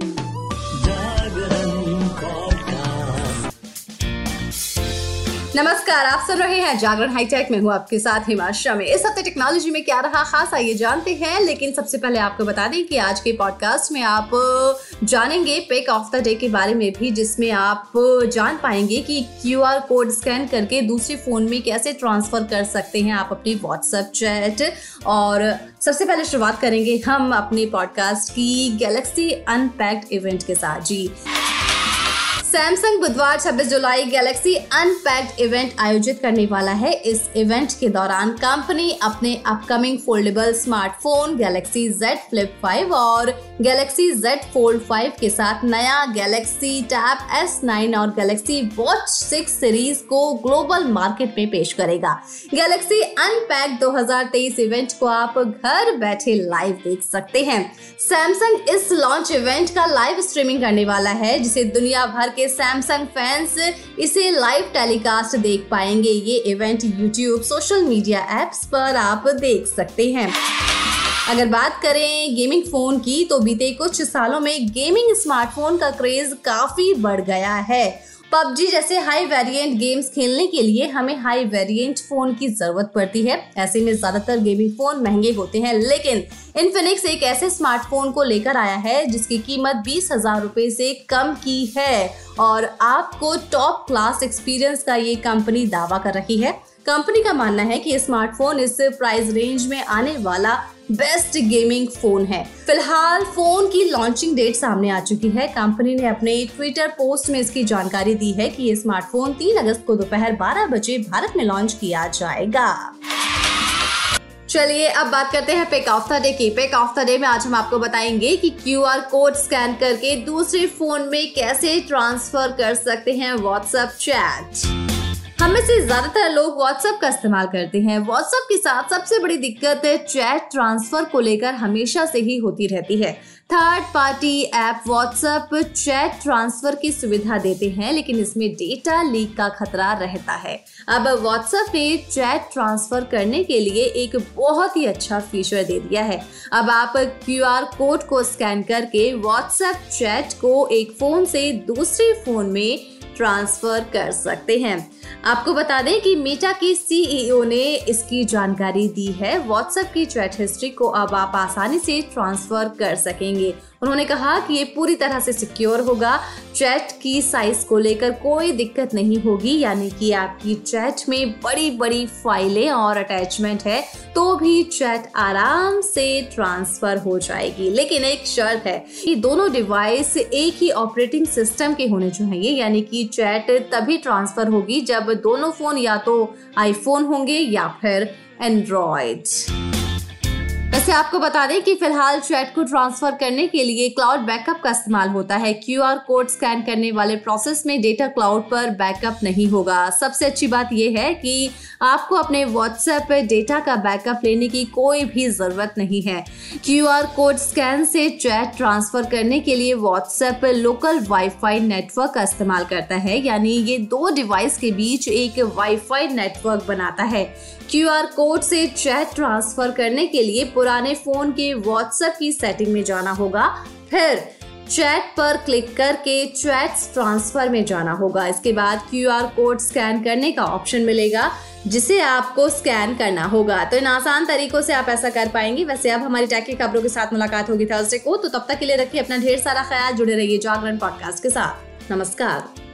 Thank you नमस्कार, आप सुन रहे हैं जागरण हाईटेक। में हूँ आपके साथ हिमाशा। में इस हफ़्ते टेक्नोलॉजी में क्या रहा खास, आइए जानते हैं। लेकिन सबसे पहले आपको बता दें कि आज के पॉडकास्ट में आप जानेंगे पिक ऑफ़ द डे के बारे में भी, जिसमें आप जान पाएँगे कि क्यू आर कोड स्कैन करके दूसरे फ़ोन में कैसे ट्रांसफ़र कर सकते हैं आप अपनी व्हाट्सएप चैट और सबसे पहले शुरुआत करेंगे हम अपने पॉडकास्ट की गैलेक्सी अनपैक्ड इवेंट के साथ। जी। सैमसंग बुधवार 26 जुलाई गैलेक्सी अनपैक्ड इवेंट आयोजित करने वाला है। इस इवेंट के दौरान कंपनी अपने upcoming foldable smartphone Galaxy Z Flip 5 और गैलेक्सी Z Fold 5 के साथ नया गैलेक्सी टैब S9 और गैलेक्सी वॉच 6 सीरीज़ को ग्लोबल मार्केट में पेश करेगा। गैलेक्सी अनपैक्ड 2023 इवेंट को आप घर बैठे लाइव देख सकते हैं। सैमसंग इस लॉन्च इवेंट का लाइव स्ट्रीमिंग करने वाला है, जिसे दुनिया भर के सैमसंग फैंस इसे लाइव टेलीकास्ट देख पाएँगे। ये event YouTube social media apps पर आप देख सकते हैं। अगर बात करें गेमिंग फ़ोन की तो बीते कुछ सालों में गेमिंग स्मार्टफ़ोन का क्रेज काफ़ी बढ़ गया है। पबजी जैसे हाई वेरिएंट गेम्स खेलने के लिए हमें हाई वेरिएंट फ़ोन की ज़रूरत पड़ती है। ऐसे में ज़्यादातर गेमिंग फ़ोन महँगे होते हैं, लेकिन इन्फिनिक्स एक ऐसे स्मार्टफ़ोन को लेकर आया है जिसकी कीमत बीस हज़ार रूपए से कम की है और आपको टॉप क्लास एक्सपीरियंस का ये कंपनी दावा कर रही है। कंपनी का मानना है कि स्मार्टफ़ोन इस प्राइस रेंज में आने वाला बेस्ट गेमिंग फ़ोन है। फ़िलहाल फ़ोन की लॉन्चिंग डेट सामने आ चुकी है। कंपनी ने अपने ट्विटर पोस्ट में इसकी जानकारी दी है कि ये स्मार्टफ़ोन 3 अगस्त को दोपहर 12 बजे भारत में लॉन्च किया जाएगा। चलिए, अब बात करते हैं पिक ऑफ़ द डे की। पिक ऑफ़ द डे में आज हम आपको बताएँगे कि क्यू आर कोड स्कैन करके दूसरे फ़ोन में कैसे ट्रांसफ़र कर सकते हैं व्हाट्सएप चैट। हम में से ज़्यादातर लोग व्हाट्सएप का इस्तेमाल करते हैं। व्हाट्सएप के साथ सबसे बड़ी दिक्कत चैट ट्रांसफ़र को लेकर हमेशा से ही होती रहती है। Third party app WhatsApp chat transfer की सुविधा देते हैं, लेकिन इसमें डेटा लीक का खतरा रहता है। अब व्हाट्सएप ने चैट ट्रांसफ़र करने के लिए एक बहुत ही अच्छा फीचर दे दिया है। अब आप क्यू आर कोड को स्कैन करके व्हाट्सएप चैट को एक फ़ोन से दूसरे फ़ोन में ट्रांसफ़र कर सकते हैं। आपको बता दें कि मीटा की सीईओ ने इसकी जानकारी दी है। व्हाट्सएप की चैट हिस्ट्री को अब आप आसानी से ट्रांसफ़र कर सकेंगे। उन्होंने कहा कि ये पूरी तरह से सिक्योर होगा। चैट की साइज़ को लेकर कोई दिक्कत नहीं होगी, यानी कि आपकी चैट में बड़ी बड़ी फाइलें और अटैचमेंट है तो भी चैट आराम से ट्रांसफ़र हो जाएगी। लेकिन एक शर्त है कि दोनों डिवाइस एक ही ऑपरेटिंग सिस्टम के होने चाहिए यानी कि चैट तभी ट्रांसफ़र होगी जब दोनों फ़ोन या तो आईफोन होंगे या फिर एंड्रॉयड वैसे आपको बता दें कि फ़िलहाल चैट को ट्रांसफ़र करने के लिए क्लाउड बैकअप का इस्तेमाल होता है। क्यू आर कोड स्कैन करने वाले प्रोसेस में डेटा क्लाउड पर बैकअप नहीं होगा। सबसे अच्छी बात यह है कि आपको अपने व्हाट्सएप पे डेटा का बैकअप लेने की कोई भी ज़रूरत नहीं है। क्यू आर कोड स्कैन से चैट ट्रांसफ़र करने के लिए व्हाट्सएप लोकल वाईफाई नेटवर्क का इस्तेमाल करता है। यानी ये दो डिवाइस के बीच एक वाईफाई नेटवर्क बनाता है। क्यू आर कोड से चैट ट्रांसफ़र करने के लिए पुराने फ़ोन के व्हाट्सएप की सेटिंग में जाना होगा। फिर चैट पर क्लिक करके चैट ट्रांसफ़र में जाना होगा। इसके बाद क्यू आर कोड स्कैन करने का ऑप्शन मिलेगा, जिसे आपको स्कैन करना होगा। तो इन आसान तरीकों से आप ऐसा कर पाएँगे। वैसे अब हमारी टैक की खबरों के साथ मुलाकात होगी थर्सडे को। तो तब तक के लिए रखिए अपना ढेर सारा ख्याल, जुड़े रहिए जागरण पॉडकास्ट के साथ। नमस्कार।